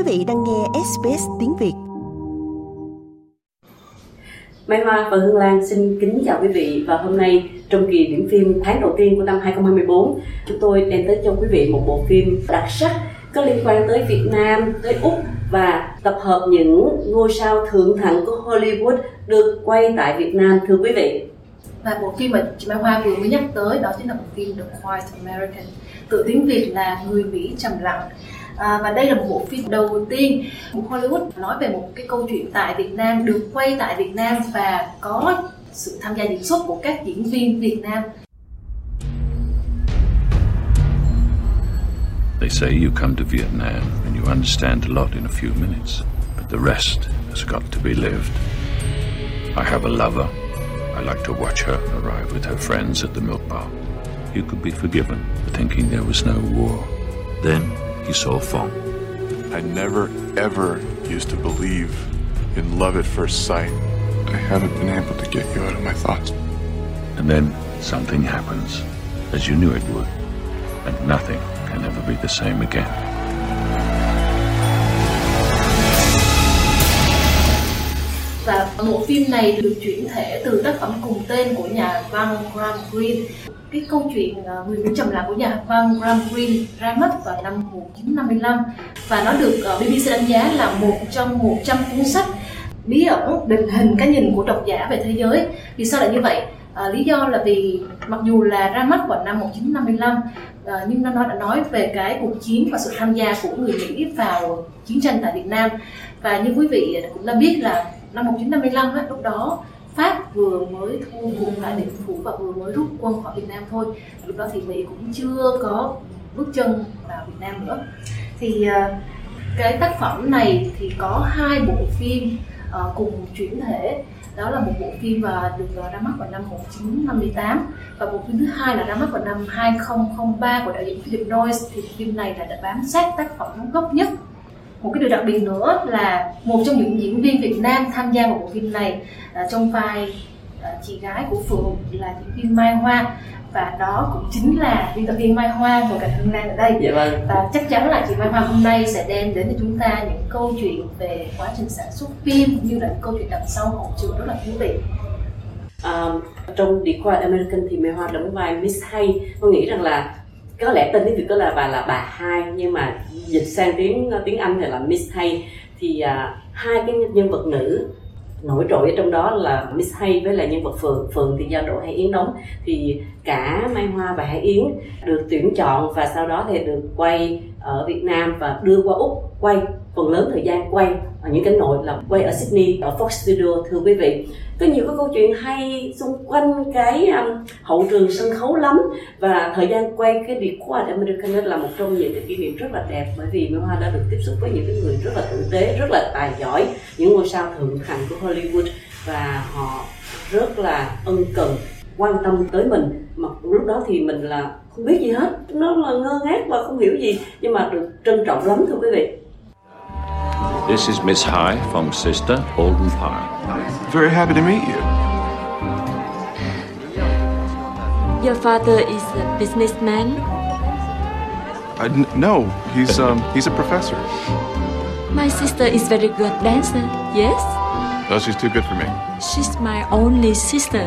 quý vị đang nghe SBS tiếng Việt. Mai Hoa và Hương Lan xin kính chào quý vị và hôm nay trong kỳ điểm phim tháng đầu tiên của năm 2024 chúng tôi đem tới cho quý vị một bộ phim đặc sắc có liên quan tới Việt Nam, tới Úc và tập hợp những ngôi sao thượng thặng của Hollywood được quay tại Việt Nam thưa quý vị. Và bộ phim mà chị Mai Hoa vừa mới nhắc tới đó chính là bộ phim The Quiet American, tự tiếng Việt là Người Mỹ trầm lặng. À, và đây là một bộ phim đầu tiên của Hollywood nói về một cái câu chuyện tại Việt Nam được quay tại Việt Nam và có sự tham gia diễn xuất của các diễn viên Việt Nam. They say you come to Vietnam and you understand a lot in a few minutes, but the rest has got to be lived. I have a lover. I like to watch her arrive with her friends at the milk bar. You could be forgiven for thinking there was no war. Then Phong. I never, ever used to believe in love at first sight. I haven't been able to get you out of my thoughts. And then something happens, as you knew it would, and nothing can ever be the same again. Và bộ phim này được chuyển thể từ tác phẩm cùng tên của nhà văn Graham Greene. Cái câu chuyện à, Người Mỹ trầm lặng của nhà văn Graham Greene ra mắt vào năm 1955 và nó được à, BBC đánh giá là một trong 100 cuốn sách bí ẩn định hình cái nhìn của độc giả về thế giới. Vì sao lại như vậy? À, lý do là vì mặc dù là ra mắt vào năm 1955 à, ờ, nhưng nó đã nói về cái cuộc chiến và sự tham gia của người Mỹ vào chiến tranh tại Việt Nam. Và như quý vị cũng đã biết là năm 1955 á, lúc đó Pháp vừa mới thu vùng lại địa phủ và vừa mới rút quân khỏi Việt Nam thôi. Lúc đó thì Mỹ cũng chưa có bước chân vào Việt Nam nữa. Thì ờ, cái tác phẩm này thì có hai bộ phim uh, cùng chuyển thể đó là một bộ phim và được à, ra mắt vào năm 1958 và bộ phim thứ hai là ra mắt vào năm 2003 của đạo diễn Philip Noyce. Thì phim này là đã bám sát tác phẩm gốc nhất. Một cái điều đặc biệt nữa là một trong những diễn viên Việt Nam tham gia vào bộ phim này à, trong vai à, chị gái của Phượng là diễn viên Mai Hoa và đó cũng chính là biên tập viên Mai Hoa ngồi cạnh Hương Lan ở đây. Dạ vâng. và chắc chắn là chị Mai Hoa hôm nay sẽ đem đến cho chúng ta những câu chuyện về quá trình sản xuất phim cũng như là những câu chuyện đằng sau hậu trường rất là thú vị. À, trong The Quiet American thì Mai Hoa đóng vai Miss Hay. Tôi nghĩ rằng là có lẽ tên tiếng Việt có là bà là bà hai nhưng mà dịch sang tiếng tiếng Anh thì là Miss Hay. Thì à, hai cái nhân vật nữ nổi trội ở trong đó là Miss Hay với là nhân vật Phượng. Phượng thì do Đỗ Hải Yến đóng. Thì cả Mai Hoa và Hải Yến được tuyển chọn và sau đó thì được quay ở Việt Nam và đưa qua Úc quay phần lớn thời gian quay ở những cảnh nội là quay ở Sydney ở Fox Studio thưa quý vị. Có nhiều cái câu chuyện hay xung quanh cái um, hậu trường sân khấu lắm. Và thời gian quay cái The Quiet American là một trong những cái kỷ niệm rất là đẹp bởi vì Mai Hoa đã được tiếp xúc với những cái người rất là tử tế rất là tài giỏi những ngôi sao thượng hạng của Hollywood. Và họ rất là ân cần quan tâm tới mình. Mà lúc đó thì mình là không biết gì hết nó là ngơ ngác và không hiểu gì nhưng mà được trân trọng lắm thưa quý vị. This is Miss High from Sister Olden Park. Very happy to meet you. Your father is a businessman. I, n- no, he's um he's a professor. My sister is very good dancer. Yes, No, she's too good for me. she's my only sister.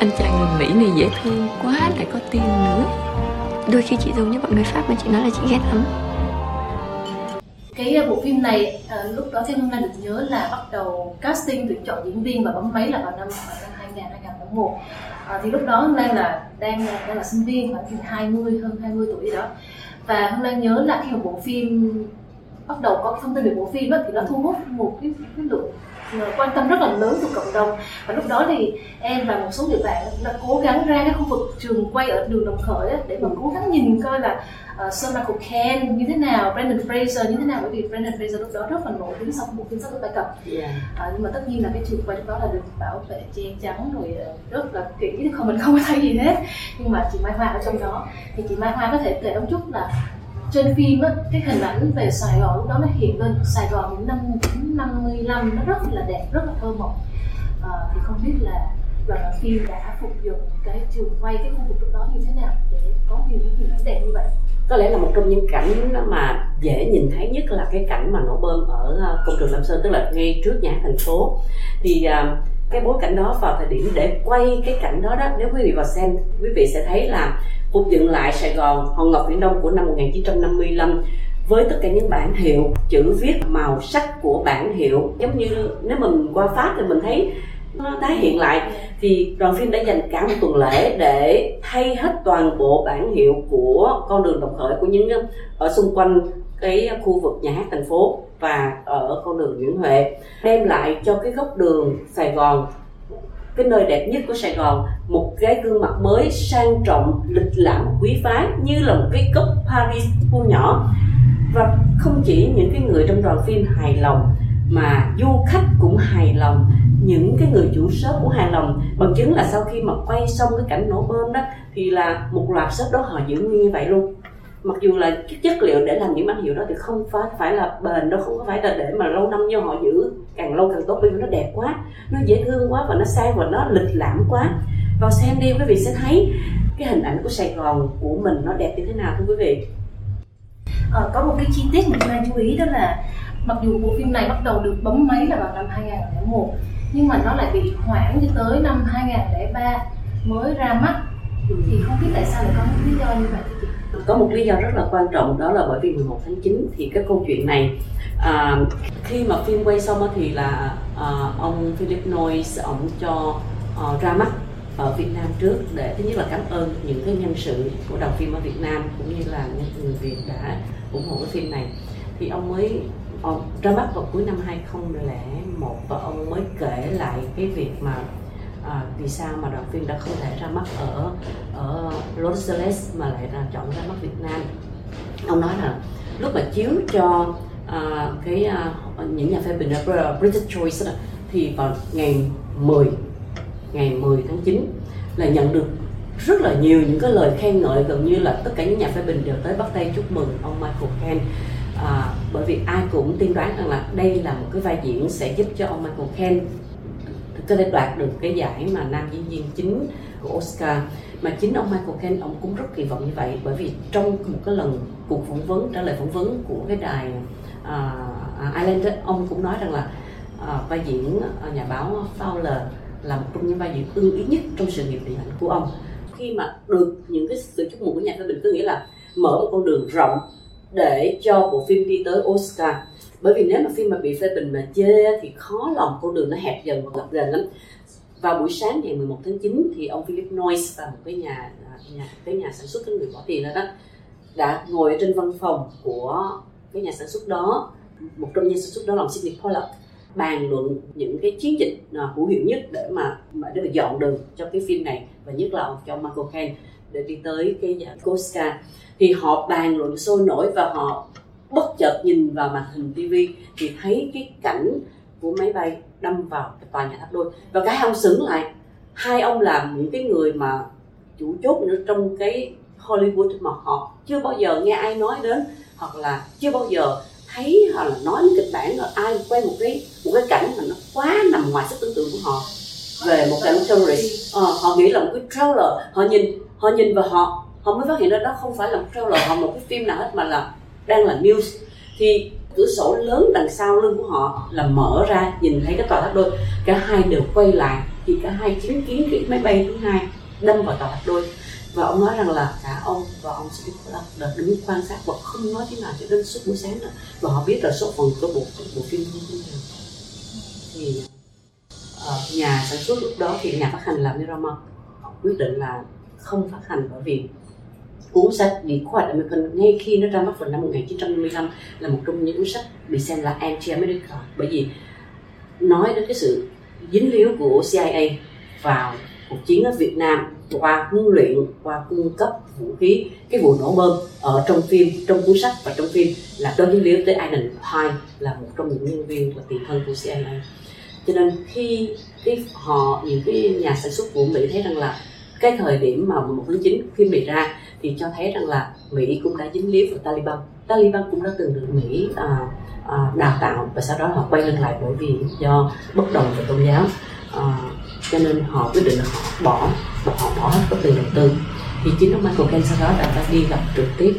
Anh chàng người Mỹ này dễ thương quá lại có tiền nữa. Đôi khi chị giống như bọn người Pháp mà chị nói là chị ghét lắm cái ờ, bộ phim này uh, lúc đó theo hôm nay được nhớ là bắt đầu casting tuyển chọn diễn viên và bấm máy là vào năm vào năm 2000 2001 à, thì lúc đó Hương Lan là đang ờ, đang là sinh viên khoảng chừng 20 hơn 20 tuổi đó. Và Hương Lan nhớ là khi mà bộ phim bắt đầu có thông tin về bộ phim đó, thì nó thu hút một cái, cái lượng quan tâm rất là lớn từ cộng đồng. Và lúc đó thì em và một số người bạn đã cố gắng ra cái khu vực trường quay ở đường Đồng Khởi để mà cố gắng nhìn coi là uh, Sir Michael Caine như thế nào, Brendan Fraser như thế nào bởi vì Brendan Fraser lúc đó rất là nổi tiếng sau một phim sắc Ai Cập. Yeah. à, nhưng mà tất nhiên là cái trường quay lúc đó là được bảo vệ che chắn rồi ờ, rất là kỹ không mình không có thấy gì hết. Nhưng mà chị Mai Hoa ở trong đó thì chị Mai Hoa có thể kể một chút là trên phim á, cái hình ảnh về Sài Gòn lúc đó nó hiện lên. Sài Gòn những năm 1955 nó rất là đẹp, rất là thơ mộng. À, thì không biết là đoàn làm phim đã phục dựng cái trường quay cái khu vực lúc đó như thế nào để có nhiều những hình ảnh đẹp như vậy? Có lẽ là một trong những cảnh mà dễ nhìn thấy nhất là cái cảnh mà nổ bơm ở ờ, công trường Lam Sơn tức là ngay trước nhà thành phố. Thì uh, cái bối cảnh đó vào thời điểm để quay cái cảnh đó đó, nếu quý vị vào xem, quý vị sẽ thấy là phục dựng lại Sài Gòn Hòn Ngọc Viễn Đông của năm 1955 với tất cả những bản hiệu, chữ viết, màu sắc của bản hiệu. Giống như nếu mình qua Pháp thì mình thấy nó tái hiện lại. Thì đoàn phim đã dành cả một tuần lễ để thay hết toàn bộ bản hiệu của con đường đồng khởi của những ở xung quanh cái khu vực nhà hát thành phố và ở con đường Nguyễn Huệ. Đem lại cho cái góc đường Sài Gòn, cái nơi đẹp nhất của Sài Gòn, một cái gương mặt mới, sang trọng, lịch lãm, quý phái, như là một cái cốc Paris thu nhỏ. Và không chỉ những cái người trong đoàn phim hài lòng, mà du khách cũng hài lòng. Những cái người chủ shop cũng hài lòng. Bằng chứng là sau khi mà quay xong cái cảnh nổ bơm đó, thì là một loạt shop đó họ giữ nguyên như vậy luôn mặc dù là cái chất liệu để làm những bánh hiệu đó thì không phải phải là bền đâu không phải là để mà lâu năm do họ giữ. Càng lâu càng tốt bởi vì nó đẹp quá nó dễ thương quá và nó sang và nó lịch lãm quá. Vào xem đi quý vị sẽ thấy cái hình ảnh của Sài Gòn của mình nó đẹp như thế nào thưa quý vị? À, có một cái chi tiết mình đang chú ý đó là mặc dù bộ phim này bắt đầu được bấm máy là vào năm 2001 nhưng mà nó lại bị hoãn cho tới năm 2003 mới ra mắt. Thì không biết tại sao lại có một lý do như vậy có một lý do rất là quan trọng đó là bởi vì 11 tháng 9 thì cái câu chuyện này à, khi mà phim quay xong thì là à, ông Philip Noyce ông cho à, ra mắt ở Việt Nam trước để thứ nhất là cảm ơn những cái nhân sự của đoàn phim ở Việt Nam cũng như là những người Việt đã ủng hộ cái phim này. Thì ông mới ông ra mắt vào cuối năm 2001 và ông mới kể lại cái việc mà à, vì sao mà đoàn phim đã không thể ra mắt ở ở Los Angeles mà lại là chọn ra mắt Việt Nam? Ông nói là lúc mà chiếu cho à, cái à, những nhà phê bình ở British Choice đó, thì vào ngày 10 ngày 10 tháng 9 là nhận được rất là nhiều những cái lời khen ngợi gần như là tất cả những nhà phê bình đều tới bắt tay chúc mừng ông Michael Caine. À, bởi vì ai cũng tiên đoán rằng là đây là một cái vai diễn sẽ giúp cho ông Michael Caine có thể đoạt được cái giải mà nam diễn viên chính của Oscar. Mà chính ông Michael Caine ông cũng rất kỳ vọng như vậy bởi vì trong một cái lần cuộc phỏng vấn trả lời phỏng vấn của cái đài uh, Ireland ông cũng nói rằng là uh, vai diễn uh, nhà báo Fowler là một trong những vai diễn ưng ý nhất trong sự nghiệp điện ảnh của ông. Khi mà được những cái sự chúc mừng của nhà phê bình có nghĩa là mở một con đường rộng để cho bộ phim đi tới Oscar bởi vì nếu mà phim mà bị phê bình mà chê thì khó lòng con đường nó hẹp dần và gập ghềnh lắm. Vào buổi sáng ngày 11 tháng 9 thì ông Philip Noyce và một cái nhà à, nhà cái nhà sản xuất cái người bỏ tiền đó, đó đã ngồi ở trên văn phòng của cái nhà sản xuất đó một trong nhà sản xuất đó là Sidney Pollack bàn luận những cái chiến dịch à, hữu hiệu nhất để mà để mà dọn đường cho cái phim này và nhất là cho Michael Caine để đi tới cái giải Oscar. Thì họ bàn luận sôi nổi và họ bất chợt nhìn vào màn hình TV thì thấy cái cảnh của máy bay đâm vào cái tòa nhà tháp đôi và cái ông xứng lại hai ông làm những cái người mà chủ chốt nữa trong cái Hollywood mà họ chưa bao giờ nghe ai nói đến hoặc là chưa bao giờ thấy hoặc là nói kịch bản là ai quay một cái một cái cảnh mà nó quá nằm ngoài sức tưởng tượng của họ về một cảnh story ờ, họ nghĩ là một cái trailer họ nhìn họ nhìn và họ họ mới phát hiện ra đó không phải là một trailer họ một cái phim nào hết mà là đang là news thì cửa sổ lớn đằng sau lưng của họ là mở ra nhìn thấy cái tòa tháp đôi. Cả hai đều quay lại thì cả hai chứng kiến cái máy bay thứ hai đâm vào tòa tháp đôi. Và ông nói rằng là cả ông và ông Spielberg đã đứng quan sát và không nói thế nào cho đến suốt buổi sáng nữa. Và họ biết là số phần của bộ bộ phim như thế nào thì uh, nhà sản xuất lúc đó thì nhà phát hành là Miramax họ quyết định là không phát hành bởi vì cuốn sách The Quiet American ngay khi nó ra mắt vào năm 1955 là một trong những cuốn sách bị xem là anti-America. Bởi vì nói đến cái sự dính líu của CIA vào cuộc chiến ở Việt Nam qua huấn luyện, qua cung cấp vũ khí, cái vụ nổ bơm ở trong phim, trong cuốn sách và trong phim là có dính líu tới Aiden Pye là một trong những nhân viên và tiền thân của CIA cho nên khi cái họ, những cái nhà sản xuất của Mỹ thấy rằng là cái thời điểm mà một tháng chín phim này ra thì cho thấy rằng là Mỹ cũng đã dính líu vào Taliban. Taliban cũng đã từng được Mỹ à, à, đào tạo và sau đó họ quay lưng lại bởi vì do bất đồng về tôn giáo. À, cho nên họ quyết định là họ bỏ họ bỏ hết các tiền đầu tư. Thì chính ông Michael Ken sau đó đã phải đi gặp trực tiếp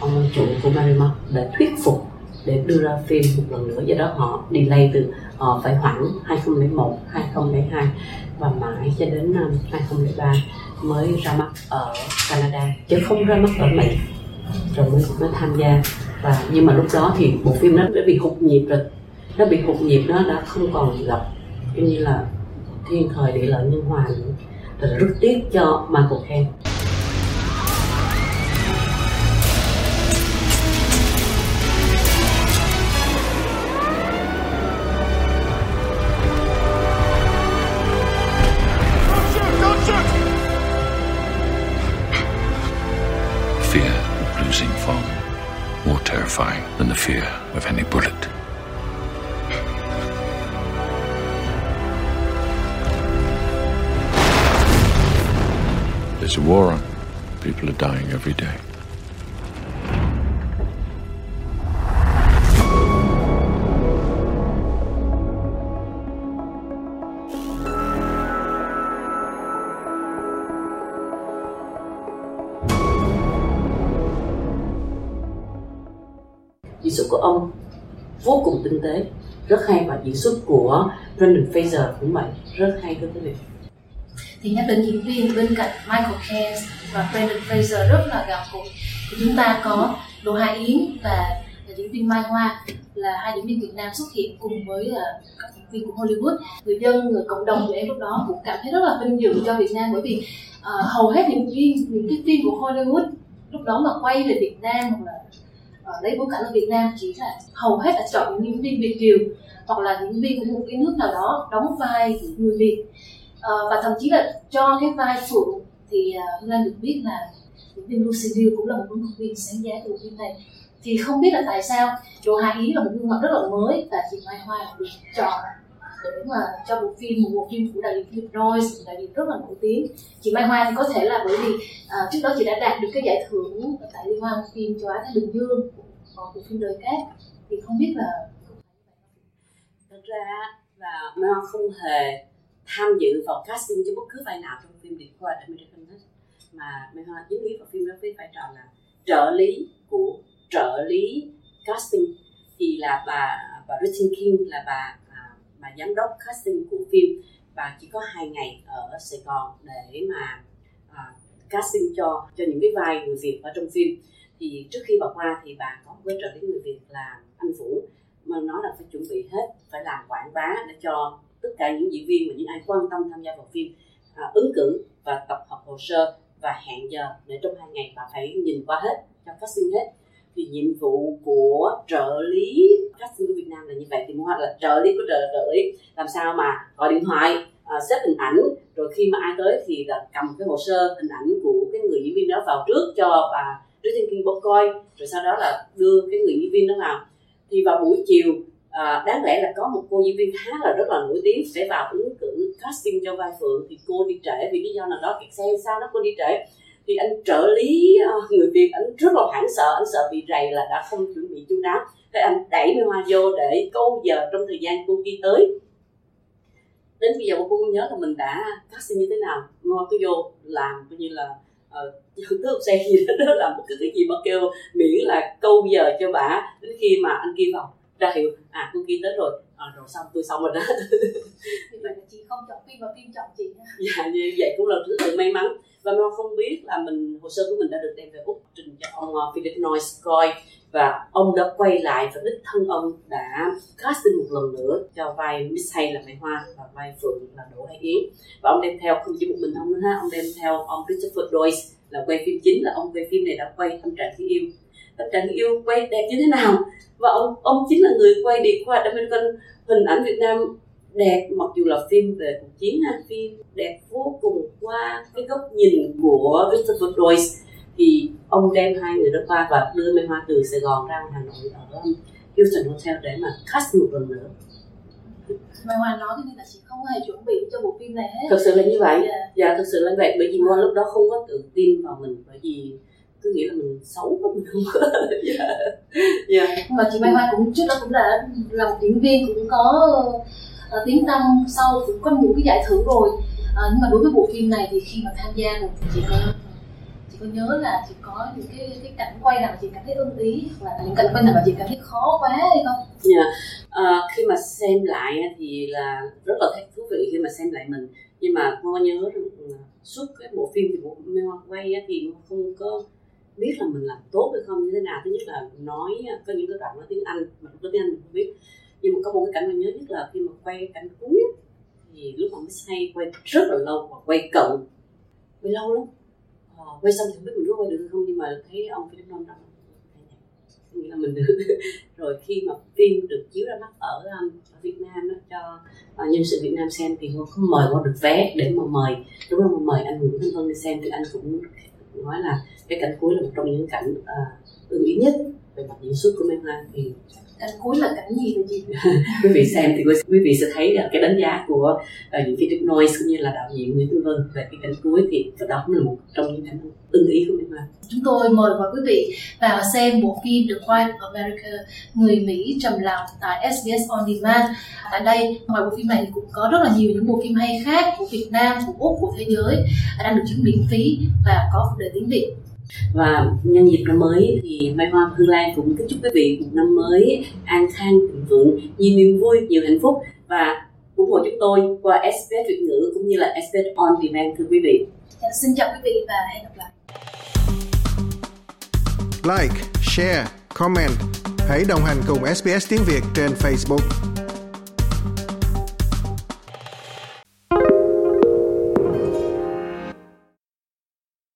ông chủ của Marymount để thuyết phục để đưa ra phim một lần nữa. Do đó họ delay từ họ phải hoãn 2001 2002 và mãi cho đến ờ, năm 2003 mới ra mắt ở Canada. Chứ không ra mắt ở Mỹ. Rồi mới mới tham gia. Và nhưng mà lúc đó thì bộ phim nó đã bị hụt nhịp rồi. Nó bị hụt nhịp, nó đã không còn gặp như là, thiên thời địa lợi nhân hòa nữa. Rất tiếc cho Michael Caine. Terrifying than the fear of any bullet. There's a war on. People are dying every day. Tế rất hay và diễn xuất của Brendan Fraser cũng vậy. Rất hay thưa quý vị. Thì nhắc đến diễn viên bên cạnh Michael Caine và Brendan Fraser rất là gạo cội. Thì chúng ta có Đỗ Hải Yến và diễn viên Mai Hoa là hai diễn viên Việt Nam xuất hiện cùng với uh, các diễn viên của Hollywood. Người dân người cộng đồng của em lúc đó cũng cảm thấy rất là vinh dự cho Việt Nam bởi vì uh, hầu hết những phim những cái phim của Hollywood lúc đó mà quay về Việt Nam hoặc là ở lấy bối cảnh ở Việt Nam chỉ là hầu hết là chọn những diễn viên Việt kiều hoặc là diễn viên của một cái nước nào đó đóng vai người Việt. À, và thậm chí là cho cái vai phụ thì uh, Lan được biết là diễn viên Lucy Liu cũng là một ứng viên sáng giá của bộ phim này. Thì không biết là tại sao Đỗ Hà Ý là một gương mặt rất là mới và chị Mai Hoa được chọn để mà cho bộ phim một bộ phim của đạo diễn Philip Noyce đạo diễn rất là nổi tiếng. Chị Mai Hoa thì có thể là bởi vì à, trước đó chị đã đạt được cái giải thưởng tại liên hoan phim châu Á Thái Bình Dương của bộ phim đời cát thì không biết là thật ra là Mai Hoa không hề tham dự vào casting cho bất cứ vai nào trong phim điện Khoa American hết. Mà Mai Hoa dính lý vào phim đó với vai trò là trợ lý của trợ lý casting. Thì là bà bà Richard King là bà giám đốc casting của phim. Và chỉ có hai ngày ở Sài Gòn để mà à, casting cho cho những cái vai người Việt ở trong phim. Thì trước khi bà qua thì bà có với trợ lý người Việt là anh Vũ mà nói là phải chuẩn bị hết phải làm quảng bá để cho tất cả những diễn viên và những ai quan tâm tham gia vào phim à, ứng cử và tập hợp hồ sơ và hẹn giờ để trong hai ngày bà phải nhìn qua hết cho casting hết. Thì nhiệm vụ của trợ lý casting của Việt Nam là như vậy thì hoặc là trợ lý của trợ trợ lý làm sao mà gọi điện thoại à, xếp hình ảnh rồi khi mà ai tới thì là cầm cái hồ sơ hình ảnh của cái người diễn viên đó vào trước cho bà trước tiên kia bốc coi rồi sau đó là đưa cái người diễn viên đó vào. Thì vào buổi chiều à, đáng lẽ là có một cô diễn viên khá là rất là nổi tiếng sẽ vào ứng cử casting cho vai phượng. Thì cô đi trễ vì lý do nào đó kẹt xe sao đó cô đi trễ. Thì anh trợ lý ờ, người việt anh rất là hoảng sợ anh sợ bị rầy là đã không chuẩn bị chu đáo thế anh đẩy Mai Hoa vô để câu giờ trong thời gian cô kia tới. Đến bây giờ cô không nhớ là mình đã casting như thế nào. Mai Hoa cứ vô làm coi như là uh, cướp xe gì đó, đó làm bất cứ cái gì mà kêu miễn là câu giờ cho bà. Đến khi mà anh kia vào ra hiệu à cô kia tới rồi. À, rồi xong tôi xong rồi đó. Vì vậy là chị không chọn phim mà phim chọn chị nha. Dạ như vậy cũng là thứ tự may mắn và Mel không biết là mình, hồ sơ của mình đã được đem về úc trình cho ông ờ, Philip Noyce coi. Và ông đã quay lại và đích thân ông đã casting một lần nữa cho vai Miss Hay là Mai Hoa và vai Phượng là Đỗ Hải Yến. Và ông đem theo không chỉ một mình ông nữa ha, ông đem theo ông Christopher Doyle là quay phim chính, là ông quay phim này đã quay tâm trạng thương yêu. Tâm trạng thương yêu quay đẹp như thế nào? Và ông ông chính là người quay đi qua American hình ảnh Việt Nam đẹp mặc dù là phim về cuộc chiến ha phim đẹp vô cùng qua cái góc nhìn của Christopher Joyce thì ông đem hai người đó qua và đưa Mai Hoa từ Sài Gòn ra Hà Nội ở Houston Hotel để mà cast một lần nữa. Mai Hoa nói như là chị không hề chuẩn bị cho bộ phim này hết. Thật sự là như vậy. Dạ. dạ thật sự là như vậy. Bởi vì Mai Hoa lúc đó không có tự tin vào mình bởi vì cứ nghĩ là mình xấu quá mình không có dạ. Dạ. Nhưng mà chị Mai Hoa cũng trước đó cũng đã là một diễn viên cũng có uh, tiếng tăm sau cũng có những cái giải thưởng rồi uh, nhưng mà đối với bộ phim này thì khi mà tham gia rồi thì chị có chị có nhớ là chị có những cái cái cảnh quay nào mà chị cảm thấy ưng ý hoặc là những cảnh quay nào mà chị cảm thấy khó quá hay không? Dạ, yeah. uh, khi mà xem lại thì là rất là thấy thú vị khi mà xem lại mình nhưng mà cô nhớ rằng ừ, suốt cái bộ phim thì bộ Mê Hoa quay thì không có biết là mình làm tốt hay không như thế nào thứ nhất là nói có những cái đoạn nói tiếng Anh mà có tiếng Anh mình không biết nhưng mà có một cái cảnh mà nhớ nhất là khi mà quay cảnh cuối thì lúc mà mới say quay rất là lâu và quay cận. Quay lâu lắm. À, quay xong thì không biết mình có quay được không nhưng mà thấy ông Philip Long đang nghĩa là mình được. Rồi khi mà phim được chiếu ra mắt ở, um, ở Việt Nam đó, cho à, nhân sự Việt Nam xem thì không mời qua được vé để mà mời. Lúc đó mà mời anh Nguyễn Thanh Vân đi xem thì anh cũng nói là cái cảnh cuối là một trong những cảnh à, ưng ý nhất về mặt diễn xuất của Mai Hoa. Thì cuối là cảnh gì vậy chị? Quý vị xem thì quý vị sẽ thấy là cái đánh giá của uh, diễn viên Noise cũng như là đạo diễn Nguyễn Thanh Vân về cái cảnh cuối thì đó cũng là một trong những cảnh ưng ý của Hoa chúng tôi mời gọi quý vị vào xem bộ phim The Quiet America người Mỹ trầm lặng tại SBS On Demand. Tại đây ngoài bộ phim này cũng có rất là nhiều những bộ phim hay khác của Việt Nam của Úc của thế giới đang được chiếu miễn phí và có phụ đề tiếng Việt và nhân dịp năm mới thì Mai Hoa Hương Lan cũng kính chúc quý vị một năm mới an khang thịnh vượng nhiều niềm vui nhiều hạnh phúc và ủng hộ chúng tôi qua SBS Việt ngữ cũng như là SBS On Demand thưa quý vị. Dạ, xin chào quý vị và hẹn gặp lại. Like, share, comment. Hãy đồng hành cùng SBS tiếng Việt trên Facebook.